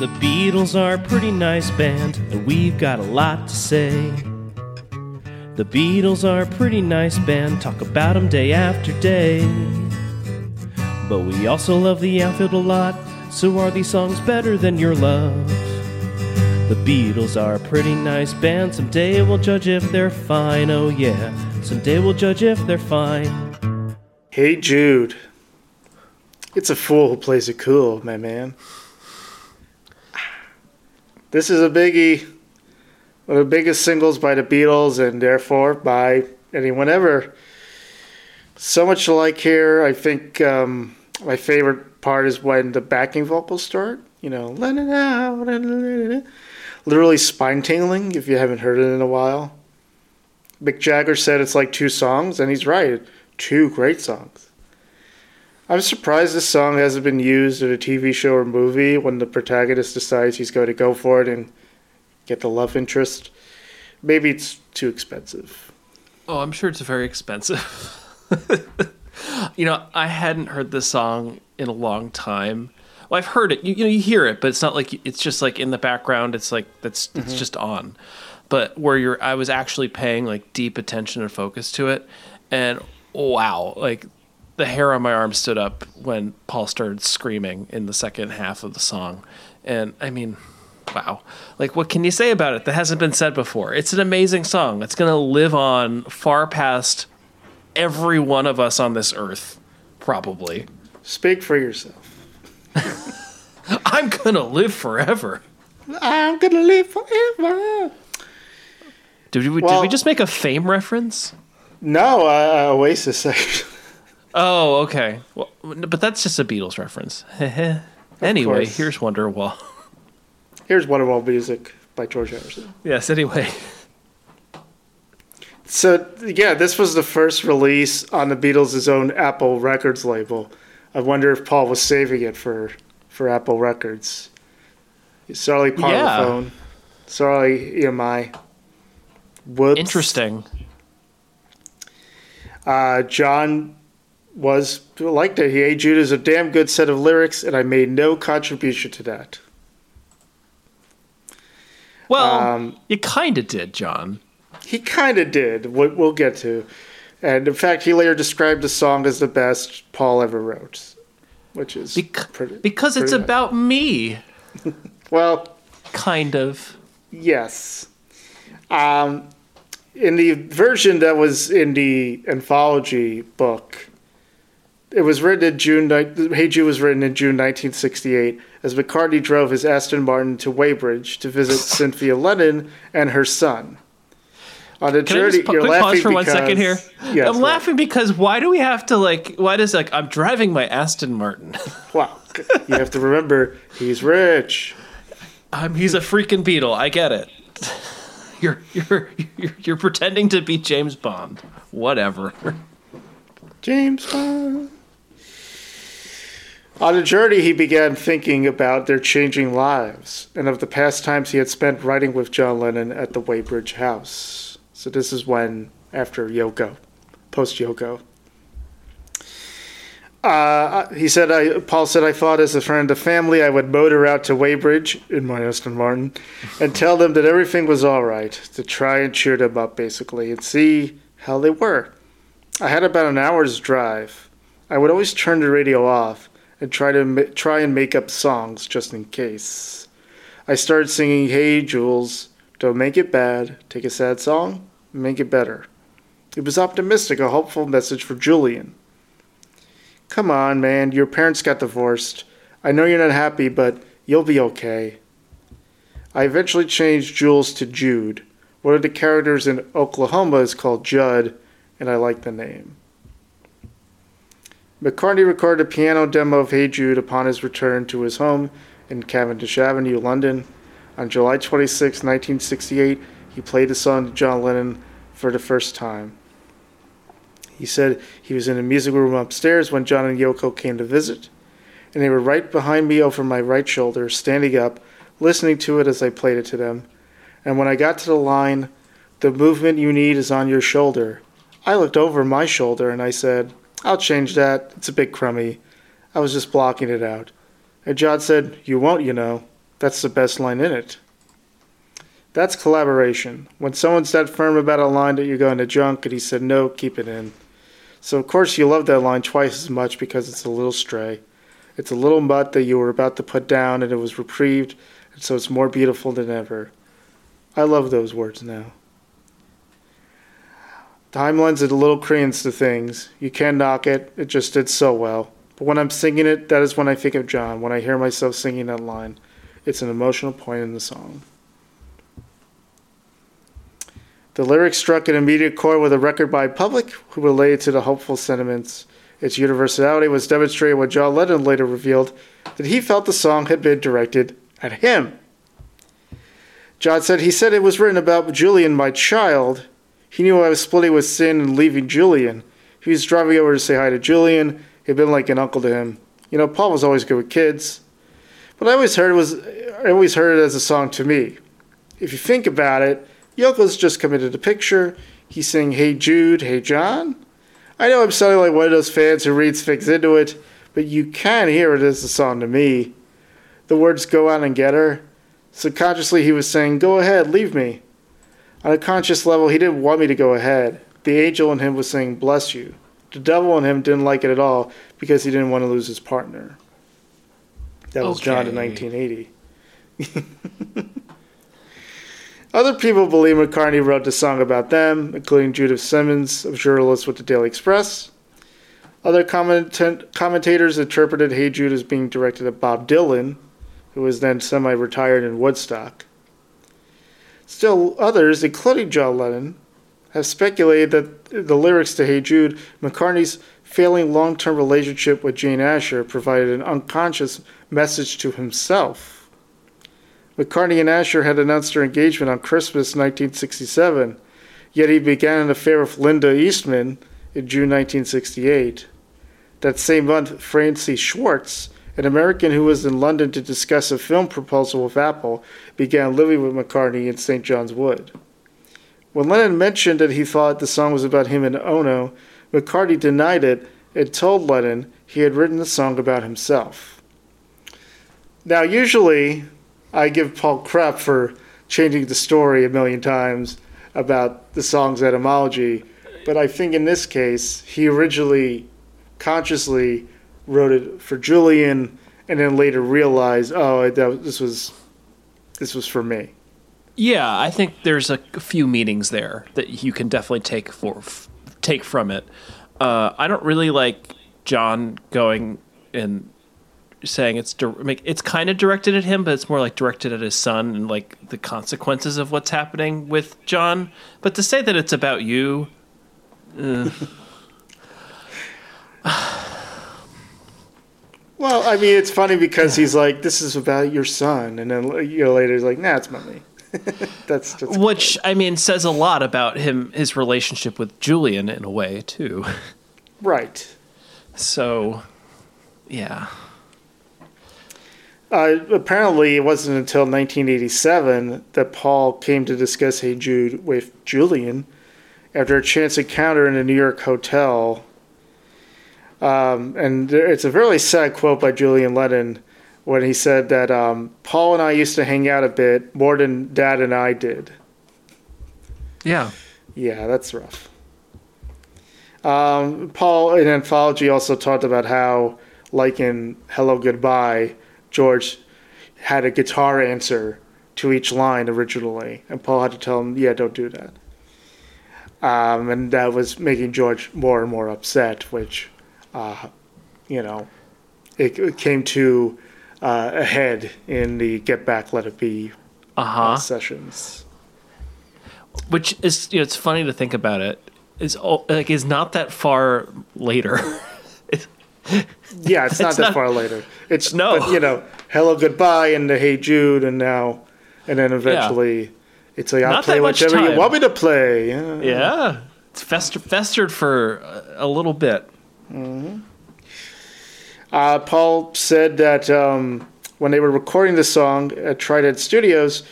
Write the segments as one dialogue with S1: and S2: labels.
S1: The Beatles are a pretty nice band, and we've got a lot to say. The Beatles are a pretty nice band, talk about 'em day after day. But we also love the outfield a lot, so are these songs better than your love? The Beatles are a pretty nice band, someday we'll judge if they're fine, oh yeah, someday we'll judge if they're fine.
S2: Hey Jude. It's a fool who plays it cool, my man. This is a biggie. One of the biggest singles by the Beatles and therefore by anyone ever. So much to like here. I think um, my favorite part is when the backing vocals start. You know, literally spine tingling if you haven't heard it in a while. Mick Jagger said it's like two songs, and he's right. Two great songs. I'm surprised this song hasn't been used in a TV show or movie when the protagonist decides he's going to go for it and get the love interest. Maybe it's too expensive.
S3: Oh, I'm sure it's very expensive. you know, I hadn't heard this song in a long time. Well, I've heard it. You, you know, you hear it, but it's not like it's just like in the background. It's like that's mm-hmm. it's just on. But where you're, I was actually paying like deep attention and focus to it, and wow, like the hair on my arm stood up when Paul started screaming in the second half of the song. And I mean, wow. Like, what can you say about it that hasn't been said before? It's an amazing song. It's going to live on far past every one of us on this earth, probably.
S2: Speak for yourself.
S3: I'm going to live forever.
S2: I'm going to live forever.
S3: Did we, well, did we just make a fame reference?
S2: No, uh, Oasis.
S3: Oh, okay. Well, but that's just a Beatles reference. anyway, course. here's Wonderwall.
S2: Here's Wonderwall music by George Harrison.
S3: Yes. Anyway.
S2: So yeah, this was the first release on the Beatles' own Apple Records label. I wonder if Paul was saving it for for Apple Records. Sorry, Parlophone. Yeah. Sorry, EMI.
S3: Whoops. Interesting.
S2: Uh, John was liked it. Hey Jude is a damn good set of lyrics, and I made no contribution to that.
S3: Well, um, you kind of did, John.
S2: He kind of did. What we'll get to, and in fact, he later described the song as the best Paul ever wrote, which is
S3: Bec- pretty, because pretty it's nice. about me.
S2: well,
S3: kind of.
S2: Yes. Um, in the version that was in the anthology book, it was written in June. Hey Jude was written in June 1968 as McCartney drove his Aston Martin to Weybridge to visit Cynthia Lennon and her son.
S3: On the Can journey, I just you're quick pause for because, one second here? Yes, I'm laughing because why do we have to like? Why does like I'm driving my Aston Martin?
S2: wow, you have to remember he's rich.
S3: Um, he's a freaking beetle. I get it. You're you're you're, you're pretending to be James Bond. Whatever.
S2: James Bond. On a journey, he began thinking about their changing lives and of the past times he had spent writing with John Lennon at the Weybridge house. So, this is when, after Yoko, post Yoko. Uh, he said, I, Paul said, I thought as a friend of family, I would motor out to Weybridge in my Aston Martin and tell them that everything was all right, to try and cheer them up, basically, and see how they were. I had about an hour's drive. I would always turn the radio off and try to try and make up songs just in case. I started singing "Hey Jules, don't make it bad. Take a sad song, make it better." It was optimistic, a hopeful message for Julian. Come on, man, your parents got divorced. I know you're not happy, but you'll be okay. I eventually changed Jules to Jude. One of the characters in Oklahoma is called Judd, and I like the name. McCartney recorded a piano demo of Hey Jude upon his return to his home in Cavendish Avenue, London. On July 26, 1968, he played the song to John Lennon for the first time. He said he was in a music room upstairs when John and Yoko came to visit, and they were right behind me over my right shoulder, standing up, listening to it as I played it to them. And when I got to the line, The movement you need is on your shoulder, I looked over my shoulder and I said, I'll change that. It's a bit crummy. I was just blocking it out. And John said, You won't, you know. That's the best line in it. That's collaboration. When someone's that firm about a line that you're going to junk and he said, no, keep it in. So, of course, you love that line twice as much because it's a little stray. It's a little mutt that you were about to put down and it was reprieved, and so it's more beautiful than ever. I love those words now. Time lends a little credence to things. You can't knock it, it just did so well. But when I'm singing it, that is when I think of John, when I hear myself singing that line. It's an emotional point in the song. The lyrics struck an immediate chord with a record by public who related to the hopeful sentiments. Its universality was demonstrated when John Lennon later revealed that he felt the song had been directed at him. John said he said it was written about Julian, my child. He knew I was splitting with Cyn and leaving Julian. He was driving over to say hi to Julian. He'd been like an uncle to him. You know, Paul was always good with kids. But I always heard it was I always heard it as a song to me. If you think about it, Yoko's just committed a picture. He's saying, Hey Jude, hey John. I know I'm sounding like one of those fans who reads things into it, but you can hear it as a song to me. The words go out and get her. Subconsciously, he was saying, Go ahead, leave me. On a conscious level, he didn't want me to go ahead. The angel in him was saying, Bless you. The devil in him didn't like it at all because he didn't want to lose his partner. That was John in 1980. Other people believe McCartney wrote the song about them, including Judith Simmons, a journalist with the Daily Express. Other comment- commentators interpreted Hey Jude as being directed at Bob Dylan, who was then semi retired in Woodstock. Still, others, including John Lennon, have speculated that the lyrics to Hey Jude, McCartney's failing long term relationship with Jane Asher, provided an unconscious message to himself. McCartney and Asher had announced their engagement on Christmas 1967, yet he began an affair with Linda Eastman in June 1968. That same month, Francie Schwartz, an American who was in London to discuss a film proposal with Apple, began living with McCartney in St. John's Wood. When Lennon mentioned that he thought the song was about him and Ono, McCartney denied it and told Lennon he had written the song about himself. Now, usually, I give Paul crap for changing the story a million times about the song's etymology, but I think in this case, he originally consciously wrote it for Julian and then later realized, oh, that, this was this was for me.
S3: Yeah, I think there's a few meanings there that you can definitely take for f- take from it. Uh, I don't really like John going and saying it's make it's kind of directed at him, but it's more like directed at his son and like the consequences of what's happening with John. But to say that it's about you,
S2: Well, I mean, it's funny because he's like, "This is about your son," and then a year later, he's like, "Nah, it's about me." that's, that's
S3: which I mean says a lot about him his relationship with Julian in a way too.
S2: right.
S3: So, yeah.
S2: Uh, apparently, it wasn't until 1987 that Paul came to discuss Hey Jude with Julian after a chance encounter in a New York hotel. Um, and there, it's a really sad quote by Julian Lennon when he said that um, Paul and I used to hang out a bit more than Dad and I did.
S3: Yeah.
S2: Yeah, that's rough. Um, Paul in Anthology also talked about how, like in Hello Goodbye, George had a guitar answer to each line originally, and Paul had to tell him, "Yeah, don't do that." Um, and that was making George more and more upset, which, uh, you know, it, it came to uh, a head in the "Get Back, Let It Be"
S3: Uh
S2: uh,
S3: huh.
S2: sessions.
S3: Which is you know it's funny to think about it. Is all- like is not that far later.
S2: Yeah, it's not
S3: It's
S2: that
S3: not-
S2: far later. It's
S3: No.
S2: but, you know, hello, goodbye, and the Hey Jude, and now, and then eventually, it's like I'll
S3: Not
S2: play whichever you want me to play. Yeah.
S3: yeah. It's fester- festered for a, a little bit.
S2: Uh, Paul said that um, when they were recording the song at Trident Studios,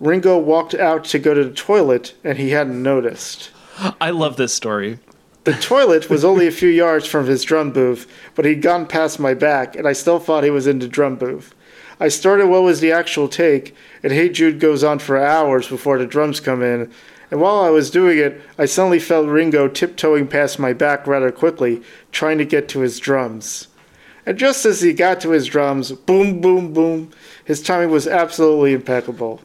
S2: Ringo walked out to go to the toilet, and he hadn't noticed.
S3: I love this story.
S2: The toilet was only a few yards from his drum booth, but he'd gone past my back, and I still thought he was in the drum booth. I started what was the actual take, and Hey Jude goes on for hours before the drums come in. And while I was doing it, I suddenly felt Ringo tiptoeing past my back rather quickly, trying to get to his drums. And just as he got to his drums, boom, boom, boom, his timing was absolutely impeccable.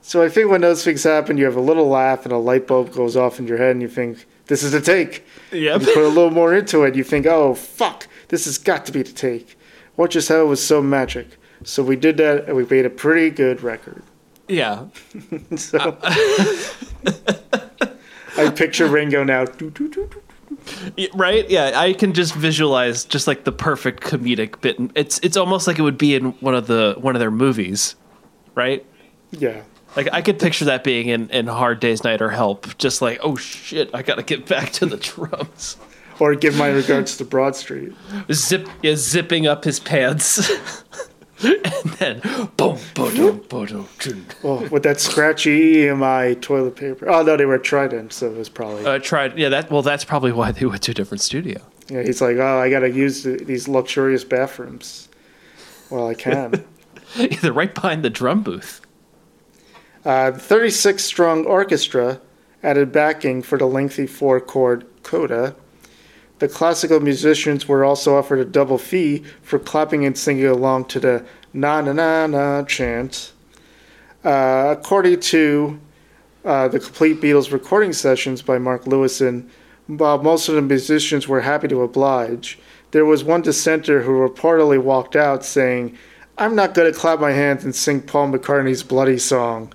S2: So I think when those things happen, you have a little laugh and a light bulb goes off in your head, and you think, this is the take.
S3: Yep.
S2: You put a little more into it, you think, oh, fuck, this has got to be the take. What just happened was so magic. So we did that, and we made a pretty good record.
S3: Yeah.
S2: So I picture Ringo now.
S3: Right? Yeah, I can just visualize just like the perfect comedic bit. It's it's almost like it would be in one of the one of their movies, right?
S2: Yeah.
S3: Like I could picture that being in, in Hard Day's Night or Help, just like, oh shit, I gotta get back to the drums.
S2: Or give my regards to Broad Street.
S3: Zip yeah, zipping up his pants. and then boom, boom, boom, boom,
S2: Oh, with that scratchy EMI toilet paper. Oh no, they were Trident, so it was probably.
S3: uh, tried yeah, that well that's probably why they went to a different studio.
S2: yeah, he's like, oh, I gotta use the, these luxurious bathrooms. Well, I can.
S3: They're right behind the drum booth.
S2: Uh, the 36 strong orchestra added backing for the lengthy four chord coda. The classical musicians were also offered a double fee for clapping and singing along to the na na na na chant. Uh, according to uh, the complete Beatles recording sessions by Mark Lewisohn, while most of the musicians were happy to oblige, there was one dissenter who reportedly walked out saying, I'm not going to clap my hands and sing Paul McCartney's bloody song.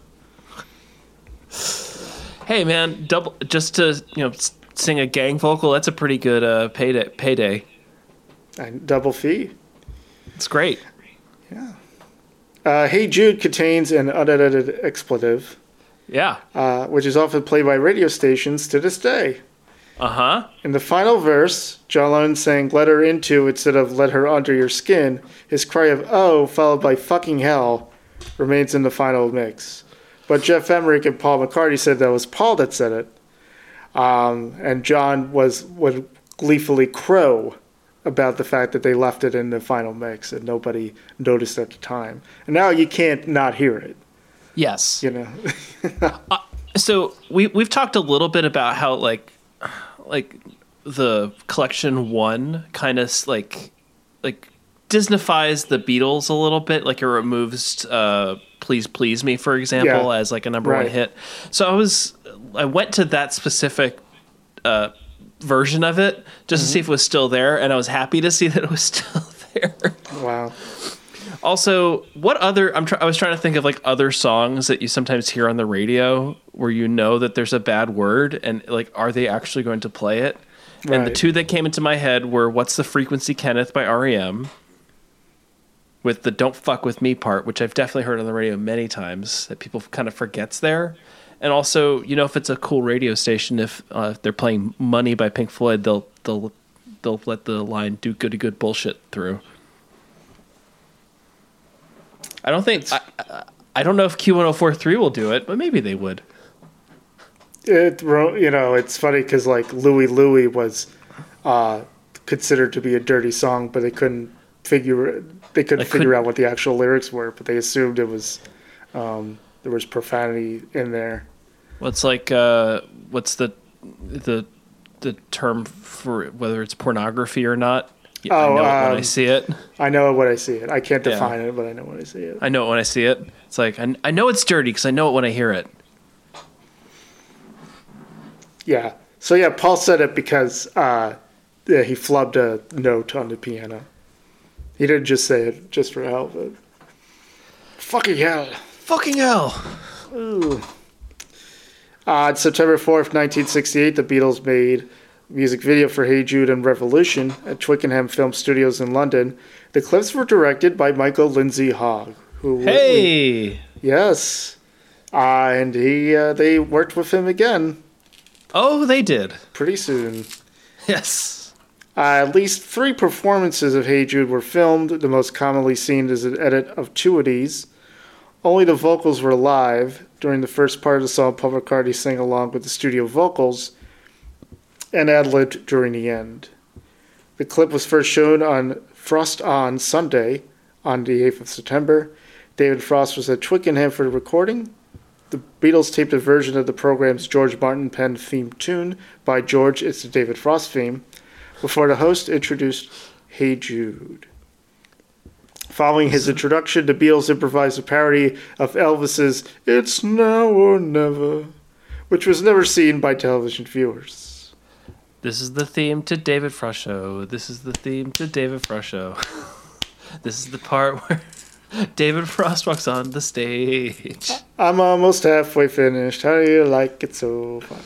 S3: Hey man, double just to you know sing a gang vocal. That's a pretty good uh, payday. Payday.
S2: And double fee.
S3: It's great. Yeah.
S2: Uh, hey Jude contains an unedited expletive,
S3: Yeah.
S2: uh, which is often played by radio stations to this day.
S3: Uh huh.
S2: In the final verse, John Lennon saying "let her into" instead of "let her under your skin," his cry of "oh" followed by "fucking hell" remains in the final mix. But Geoff Emerick and Paul McCartney said that was Paul that said it, um, and John was would gleefully crow about the fact that they left it in the final mix and nobody noticed at the time. And now you can't not hear it.
S3: Yes.
S2: You know,
S3: So we we've talked a little bit about how like like the collection one kind of like like Disneyfies the Beatles a little bit. Like it removes uh, "Please Please Me" for example
S2: Yeah.
S3: as like a number one hit. So I was I went to that specific uh, version of it just to see if it was still there, and I was happy to see that it was still there.
S2: wow.
S3: Also, what other? I'm try, I was trying to think of like other songs that you sometimes hear on the radio where you know that there's a bad word and like, are they actually going to play it? And the two that came into my head were "What's the Frequency, Kenneth" by REM, with the "Don't fuck with me" part, which I've definitely heard on the radio many times that people kind of forgets there. And also, you know, if it's a cool radio station, if uh, if they're playing "Money" by Pink Floyd, they'll they'll they'll let the line "Do goody good bullshit" through. I don't think I, I, I don't know if Q1043 will do it, but maybe they would.
S2: It, you know, it's funny because like Louie Louie was uh, considered to be a dirty song, but they couldn't figure they couldn't
S3: They
S2: figure
S3: couldn't-
S2: out what the actual lyrics were, but they assumed it was um, there was profanity in there.
S3: What's like uh what's the the the term for whether it's pornography or not? Yeah, I
S2: Oh,
S3: know it when I
S2: um,
S3: see it.
S2: I know it when I see it. I can't
S3: Yeah.
S2: define it, but I know when I see it.
S3: I know it when I see it. It's like I, I know it's dirty because I know it when I hear it.
S2: Yeah. So yeah, Paul said it because uh, yeah, he flubbed a note on the piano. He didn't just say it just for hell, but fucking hell.
S3: Fucking hell!
S2: Ooh. Uh, on September 4th, 1968, the Beatles made a music video for Hey Jude and Revolution at Twickenham Film Studios in London. The clips were directed by Michael Lindsay Hogg, who
S3: Hey!
S2: yes, uh, and he uh, they worked with him again
S3: Oh, they did.
S2: pretty soon.
S3: Yes.
S2: Uh, at least three performances of Hey Jude were filmed. The most commonly seen is an edit of two of these. Only the vocals were live. During the first part of the song, Paul McCartney sang along with the studio vocals and ad libbed during the end. The clip was first shown on Frost On Sunday on the 8th of September. David Frost was at Twickenham for the recording. The Beatles taped a version of the program's George Martin penned theme tune by George, it's the David Frost theme, before the host introduced Hey Jude. Following his introduction, the Beatles improvised a parody of Elvis's It's Now or Never, which was never seen by television viewers.
S3: This is the theme to David Frost Show. This is the theme to David Frost Show. this is the part where David Frost walks on the stage.
S2: I'm almost halfway finished. How do you like it so far?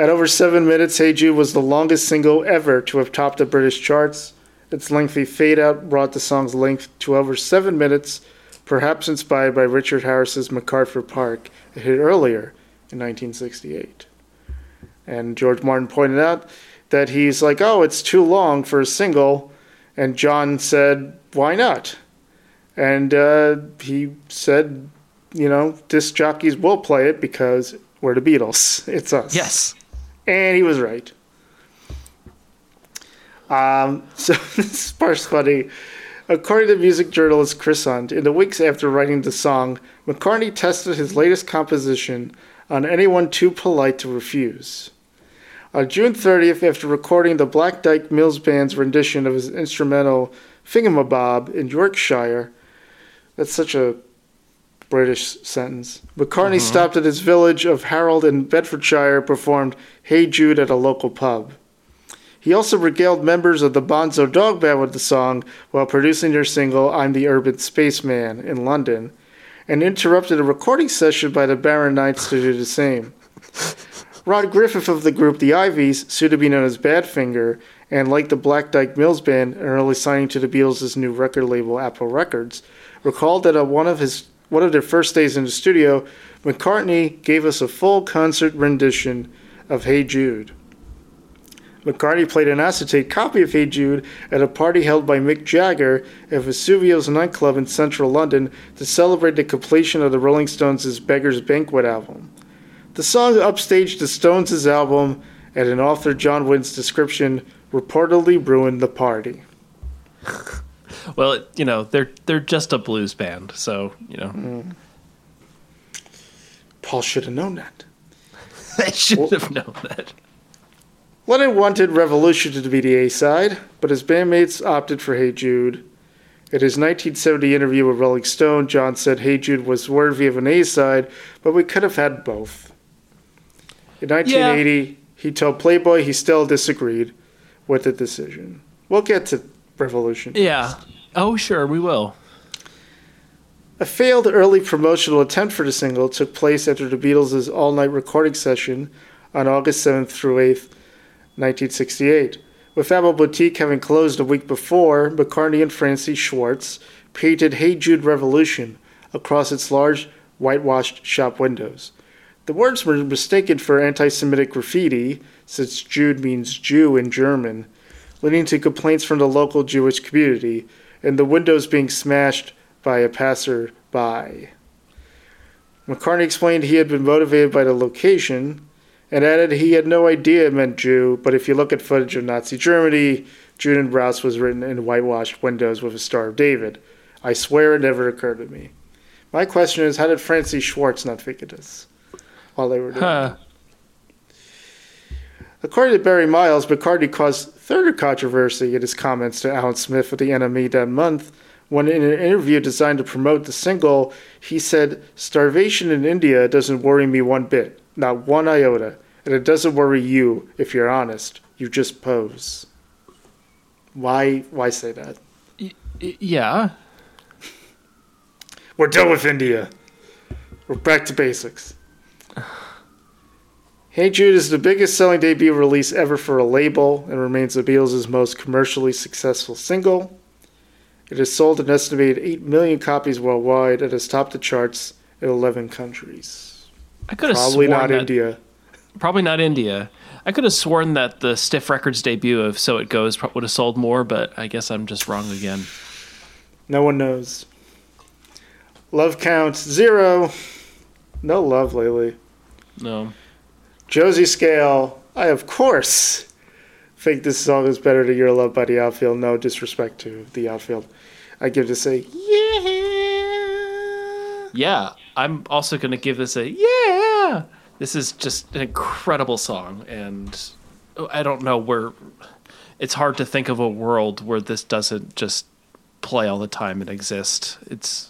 S2: At over seven minutes, Hey Jude was the longest single ever to have topped the British charts. Its lengthy fade out brought the song's length to over seven minutes, perhaps inspired by Richard Harris's MacArthur Park, a hit earlier in 1968. And George Martin pointed out that he's like, oh, it's too long for a single. And John said, why not? And uh, he said, you know, disc jockeys will play it because we're the Beatles. It's us.
S3: Yes.
S2: And he was right. Um, so this part's funny. According to music journalist Chris Hunt, in the weeks after writing the song, McCartney tested his latest composition on anyone too polite to refuse. On June 30th, after recording the Black Dyke Mills Band's rendition of his instrumental Thingumybob in Yorkshire, that's such a British sentence. McCartney mm-hmm. stopped at his village of Harrold in Bedfordshire, performed Hey Jude at a local pub. He also regaled members of the Bonzo Dog Band with the song while producing their single I'm the Urban Spaceman in London, and interrupted a recording session by the Barron Knights to do the same. Rod Griffith of the group The Iveys, soon to be known as Badfinger, and like the Black Dyke Mills Band, an early signing to the Beatles' new record label Apple Records, recalled that on one of his one of their first days in the studio, McCartney gave us a full concert rendition of Hey Jude. McCartney played an acetate copy of Hey Jude at a party held by Mick Jagger at Vesuvio's nightclub in central London to celebrate the completion of the Rolling Stones' Beggar's Banquet album. The song upstaged the Stones' album, and in author John Winn's description, reportedly ruined the party.
S3: Well, it, you know, they're they're just a blues band, so, you know.
S2: Mm. Paul should have known that.
S3: they should have known that.
S2: Lennon wanted Revolution to be the A side, but his bandmates opted for Hey Jude. In his 1970 interview with Rolling Stone, John said Hey Jude was worthy of an A side, but we could have had both. In 1980, he told Playboy he still disagreed with the decision. We'll get to Revolution.
S3: Yeah. Oh, sure, we will.
S2: A failed early promotional attempt for the single took place after the Beatles' all night recording session on August 7th through 8th, 1968. With Apple Boutique having closed a week before, McCartney and Francie Schwartz painted Hey Jude Revolution across its large, whitewashed shop windows. The words were mistaken for anti Semitic graffiti, since Jude means Jew in German, leading to complaints from the local Jewish community, and the windows being smashed by a passer-by. McCartney explained he had been motivated by the location and added he had no idea it meant Jew, but if you look at footage of Nazi Germany, Juden raus was written in whitewashed windows with a Star of David. I swear it never occurred to me. My question is, how did Francie Schwartz not think of this while they were doing
S3: Huh.
S2: it? According to Barry Miles, McCartney caused further controversy in his comments to Alan Smith of the NME that month when in an interview designed to promote the single, he said, Starvation in India doesn't worry me one bit, not one iota, and it doesn't worry you if you're honest. You just pose. Why why say that?
S3: Y- yeah.
S2: We're done with India. We're back to basics. Hey Jude is the biggest selling debut release ever for a label and remains the Beatles' most commercially successful single. It has sold an estimated 8 million copies worldwide and has topped the charts in 11 countries.
S3: I could have
S2: Probably
S3: sworn
S2: not
S3: that,
S2: India.
S3: Probably not India. I could have sworn that the Stiff Records debut of So It Goes would have sold more, but I guess I'm just wrong again.
S2: No one knows. Love counts zero. No love lately.
S3: No.
S2: Josie Scale, I of course think this song is better to Your Love by the Outfield. No disrespect to the outfield. I give this a yeah.
S3: Yeah, I'm also going to give this a yeah. This is just an incredible song, and I don't know where. It's hard to think of a world where this doesn't just play all the time and exist. It's.